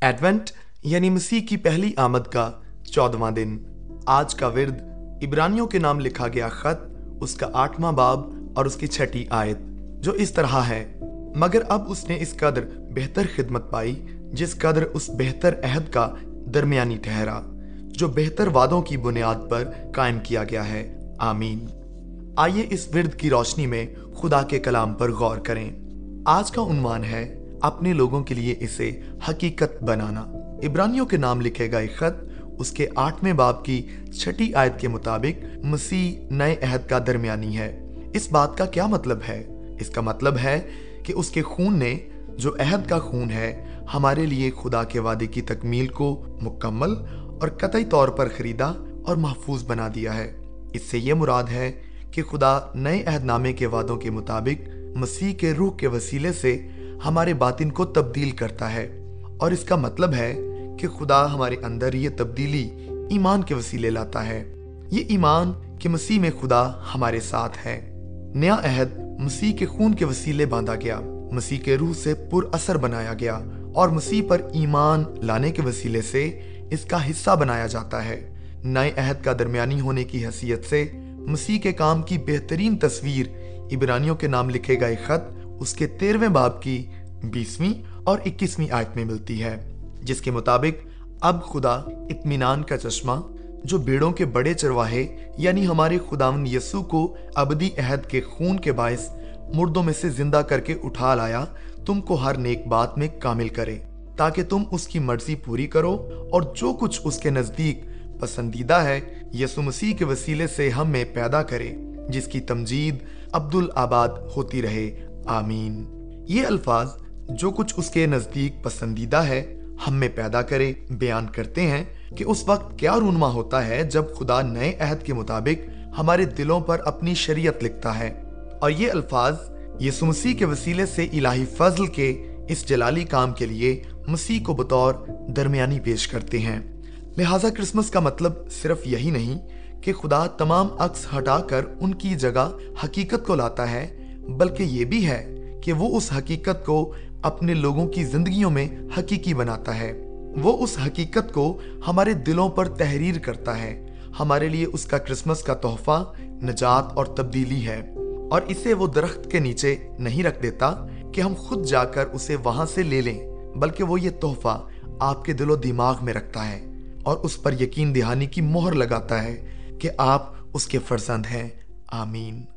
Advent یعنی مسیح کی پہلی آمد کا چودواں دن۔ آج کا ورد عبرانیوں کے نام لکھا گیا خط، اس کا آٹھواں باب اور اس کی چھٹی آیت، جو اس طرح ہے۔ مگر اب اس نے اس قدر بہتر خدمت پائی، جس قدر اس بہتر عہد کا درمیانی ٹھہرا، جو بہتر وعدوں کی بنیاد پر قائم کیا گیا ہے۔ آمین۔ آئیے اس ورد کی روشنی میں خدا کے کلام پر غور کریں۔ آج کا عنوان ہے اپنے لوگوں کے لیے اسے حقیقت بنانا۔ عبرانیوں کے نام لکھے گا ایک خط اس کے آٹھویں باب کی چھٹی آیت کے مطابق مسیح نئے عہد کا درمیانی ہے۔ اس بات کا کیا مطلب ہے؟ اس کا مطلب ہے کہ اس کے خون نے جو عہد کا خون ہے، ہمارے لیے خدا کے وعدے کی تکمیل کو مکمل اور قطعی طور پر خریدا اور محفوظ بنا دیا ہے۔ اس سے یہ مراد ہے کہ خدا نئے عہد نامے کے وعدوں کے مطابق مسیح کے روح کے وسیلے سے ہمارے باطن کو تبدیل کرتا ہے۔ اور اس کا مطلب ہے کہ خدا ہمارے اندر یہ تبدیلی ایمان کے وسیلے لاتا ہے۔ یہ ایمان کہ مسیح میں خدا ہمارے ساتھ ہے۔ نیا عہد مسیح کے خون کے وسیلے باندھا گیا۔ مسیح کے روح سے پر اثر بنایا گیا۔ اور مسیح پر ایمان لانے کے وسیلے سے اس کا حصہ بنایا جاتا ہے۔ نئے عہد کا درمیانی ہونے کی حیثیت سے مسیح کے کام کی بہترین تصویر عبرانیوں کے نام لکھے گئے خط اس کے تیرویں باب کی بیسویں اور اکیسویں آیت میں ملتی ہے، جس کے مطابق اب خدا اطمینان کا چشمہ، جو بیڑوں کے بڑے چرواہے یعنی ہمارے خداون یسو کو ابدی عہد کے خون کے باعث مردوں میں سے زندہ کر کے اٹھا لایا، تم کو ہر نیک بات میں کامل کرے، تاکہ تم اس کی مرضی پوری کرو اور جو کچھ اس کے نزدیک پسندیدہ ہے یسو مسیح کے وسیلے سے ہم میں پیدا کرے، جس کی تمجید عبد العباد ہوتی رہے، آمین۔ یہ الفاظ جو کچھ اس کے نزدیک پسندیدہ ہے، ہم میں پیدا کرے، بیان کرتے ہیں کہ اس وقت کیا رونما ہوتا ہے جب خدا نئے عہد کے مطابق ہمارے دلوں پر اپنی شریعت لکھتا ہے۔ اور یہ الفاظ یسو مسیح کے وسیلے سے الہی فضل کے اس جلالی کام کے لیے مسیح کو بطور درمیانی پیش کرتے ہیں۔ لہٰذا کرسمس کا مطلب صرف یہی نہیں کہ خدا تمام عکس ہٹا کر ان کی جگہ حقیقت کو لاتا ہے، بلکہ یہ بھی ہے کہ وہ اس حقیقت کو اپنے لوگوں کی زندگیوں میں حقیقی بناتا ہے۔ وہ اس حقیقت کو ہمارے دلوں پر تحریر کرتا ہے۔ ہمارے لیے اس کا کرسمس کا تحفہ نجات اور تبدیلی ہے۔ اور اسے وہ درخت کے نیچے نہیں رکھ دیتا کہ ہم خود جا کر اسے وہاں سے لے لیں، بلکہ وہ یہ تحفہ آپ کے دل و دماغ میں رکھتا ہے۔ اور اس پر یقین دہانی کی مہر لگاتا ہے کہ آپ اس کے فرزند ہیں۔ آمین۔